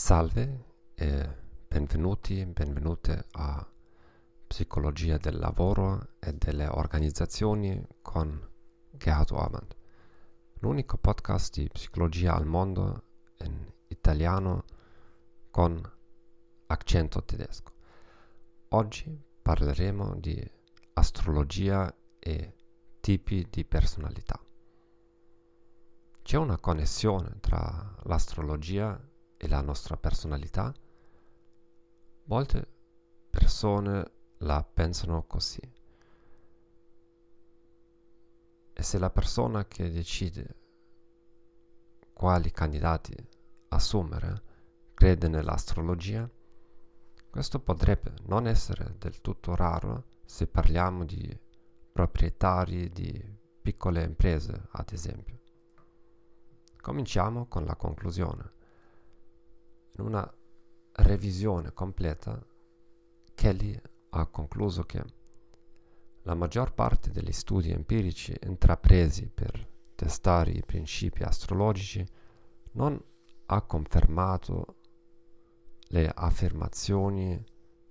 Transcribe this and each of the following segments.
Salve e benvenuti, benvenute a Psicologia del lavoro e delle organizzazioni con Gerhard Ormand, l'unico podcast di psicologia al mondo in italiano con accento tedesco. Oggi parleremo di astrologia e tipi di personalità. C'è una connessione tra l'astrologia e la nostra personalità? Molte persone la pensano così. E se la persona che decide quali candidati assumere crede nell'astrologia, questo potrebbe non essere del tutto raro se parliamo di proprietari di piccole imprese, ad esempio. Cominciamo con la conclusione. Una revisione completa, Kelly ha concluso che la maggior parte degli studi empirici intrapresi per testare i principi astrologici non ha confermato le affermazioni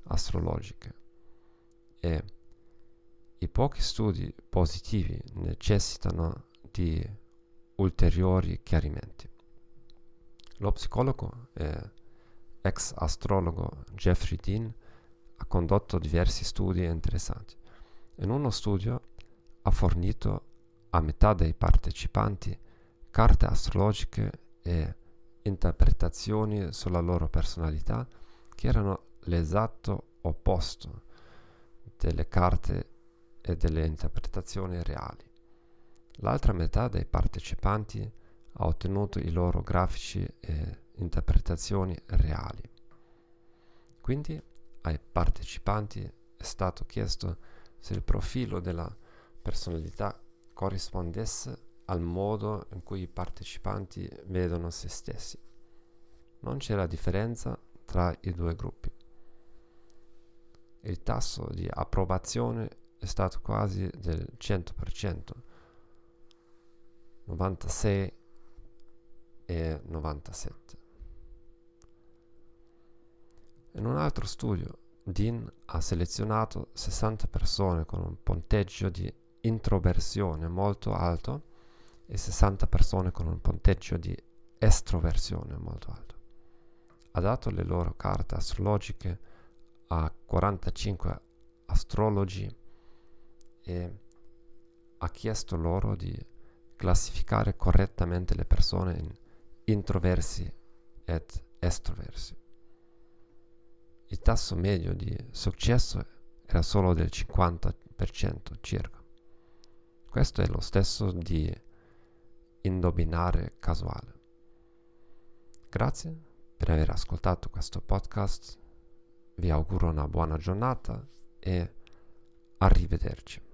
astrologiche e i pochi studi positivi necessitano di ulteriori chiarimenti. Lo psicologo e ex astrologo Jeffrey Dean ha condotto diversi studi interessanti. In uno studio ha fornito a metà dei partecipanti carte astrologiche e interpretazioni sulla loro personalità che erano l'esatto opposto delle carte e delle interpretazioni reali. L'altra metà dei partecipanti ha ottenuto i loro grafici e interpretazioni reali. Quindi ai partecipanti è stato chiesto se il profilo della personalità corrispondesse al modo in cui i partecipanti vedono se stessi. Non c'era differenza tra i due gruppi. Il tasso di approvazione è stato quasi del 100%, 96 e 97. In un altro studio, Dean ha selezionato 60 persone con un punteggio di introversione molto alto e 60 persone con un punteggio di estroversione molto alto. Ha dato le loro carte astrologiche a 45 astrologi e ha chiesto loro di classificare correttamente le persone in introversi ed estroversi il tasso medio di successo era solo del 50% circa. Questo è lo stesso di indovinare casuale. Grazie per aver ascoltato questo podcast, vi auguro una buona giornata e arrivederci.